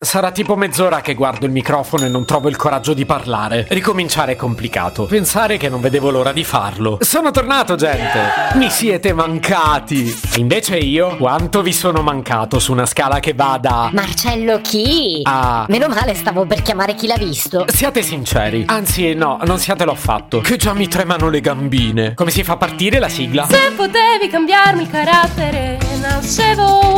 Sarà tipo mezz'ora che guardo il microfono e non trovo il coraggio di parlare. Ricominciare è complicato. Pensare che non vedevo l'ora di farlo. Sono tornato, gente! Mi siete mancati! E invece io, quanto vi sono mancato su una scala che va da... Marcello chi? Ah. Meno male stavo per chiamare chi l'ha visto. Siate sinceri. Anzi, no, non siatelo affatto. Che già mi tremano le gambine. Come si fa a partire la sigla? Se potevi cambiarmi il carattere, nascevo.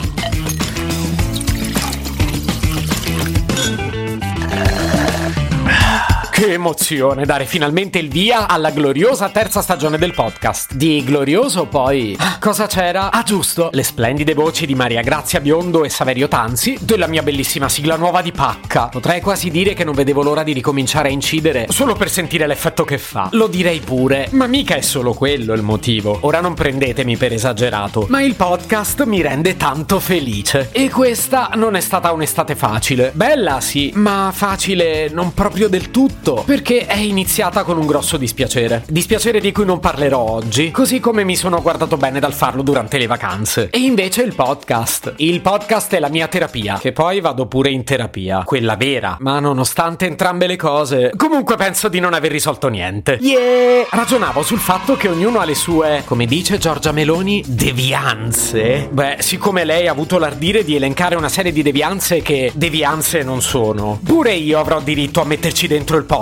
Che emozione dare finalmente il via alla gloriosa terza stagione del podcast. Di glorioso poi... Cosa c'era? Ah giusto, le splendide voci di Maria Grazia Biondo e Saverio Tanzi, della mia bellissima sigla nuova di Pacca. Potrei quasi dire che non vedevo l'ora di ricominciare a incidere solo per sentire l'effetto che fa. Lo direi pure, ma mica è solo quello il motivo. Ora non prendetemi per esagerato, ma il podcast mi rende tanto felice. E questa non è stata un'estate facile. Bella sì, ma facile non proprio del tutto, perché è iniziata con un grosso dispiacere. Dispiacere di cui non parlerò oggi, così come mi sono guardato bene dal farlo durante le vacanze. E invece il podcast. Il podcast è la mia terapia, che poi vado pure in terapia, quella vera. Ma nonostante entrambe le cose, comunque penso di non aver risolto niente. Yeah! Ragionavo sul fatto che ognuno ha le sue, come dice Giorgia Meloni, devianze. Beh, siccome lei ha avuto l'ardire di elencare una serie di devianze che devianze non sono, pure io avrò diritto a metterci dentro il podcast.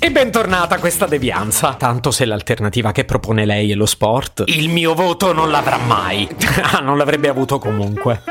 E bentornata questa devianza. Tanto se l'alternativa che propone lei è lo sport, il mio voto non l'avrà mai. Ah, non l'avrebbe avuto comunque.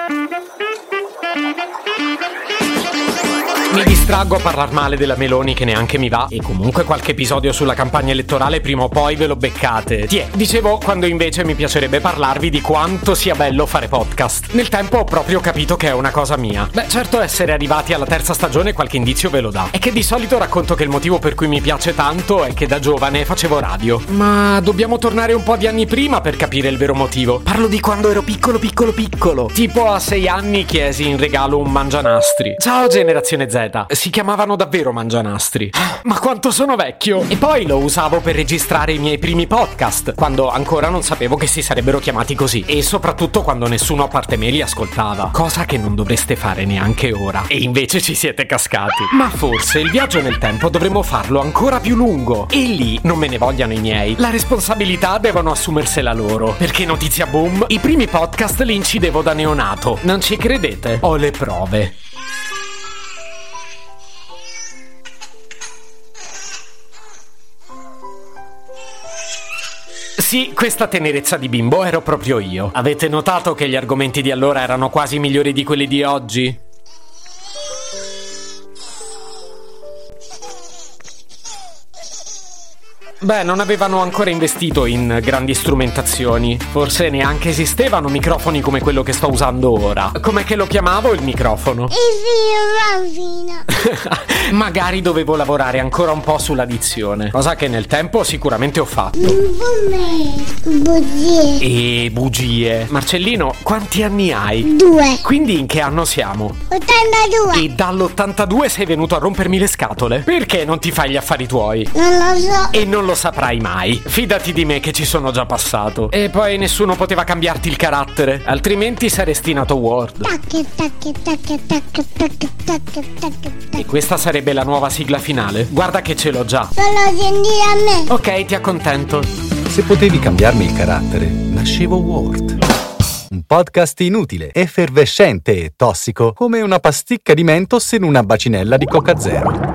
Mi distraggo a parlar male della Meloni che neanche mi va e comunque qualche episodio sulla campagna elettorale prima o poi ve lo beccate. Tiè, dicevo quando invece mi piacerebbe parlarvi di quanto sia bello fare podcast. Nel tempo ho proprio capito che è una cosa mia. Beh, certo essere arrivati alla terza stagione qualche indizio ve lo dà. È che di solito racconto che il motivo per cui mi piace tanto è che da giovane facevo radio. Ma dobbiamo tornare un po' di anni prima per capire il vero motivo. Parlo di quando ero piccolo piccolo piccolo. Tipo a sei anni chiesi in regalo un mangianastri. Ciao generazione Z. Si chiamavano davvero mangianastri. Ma quanto sono vecchio! E poi lo usavo per registrare i miei primi podcast, quando ancora non sapevo che si sarebbero chiamati così. E soprattutto quando nessuno a parte me li ascoltava. Cosa che non dovreste fare neanche ora. E invece ci siete cascati. Ma forse il viaggio nel tempo dovremmo farlo ancora più lungo. E lì non me ne vogliano i miei. La responsabilità devono assumersela loro. Perché notizia boom, i primi podcast li incidevo da neonato. Non ci credete? Ho le prove. Sì, questa tenerezza di bimbo ero proprio io. Avete notato che gli argomenti di allora erano quasi migliori di quelli di oggi? Beh, non avevano ancora investito in grandi strumentazioni. Forse neanche esistevano microfoni come quello che sto usando ora. Com'è che lo chiamavo il microfono? Il bambino. Magari dovevo lavorare ancora un po' sulla dizione, cosa che nel tempo sicuramente ho fatto. Bugie. E bugie. Marcellino, quanti anni hai? Due. Quindi in che anno siamo? 82. E dall'82 sei venuto a rompermi le scatole? Perché non ti fai gli affari tuoi? Non lo so. E non lo saprai mai. Fidati di me che ci sono già passato. E poi nessuno poteva cambiarti il carattere, altrimenti saresti nato Ward. E questa sarebbe la nuova sigla finale. Guarda che ce l'ho già. Solo sentire a me. Ok, ti accontento. Se potevi cambiarmi il carattere, nascevo Ward. Un podcast inutile, effervescente e tossico, come una pasticca di mentos in una bacinella di Coca Zero.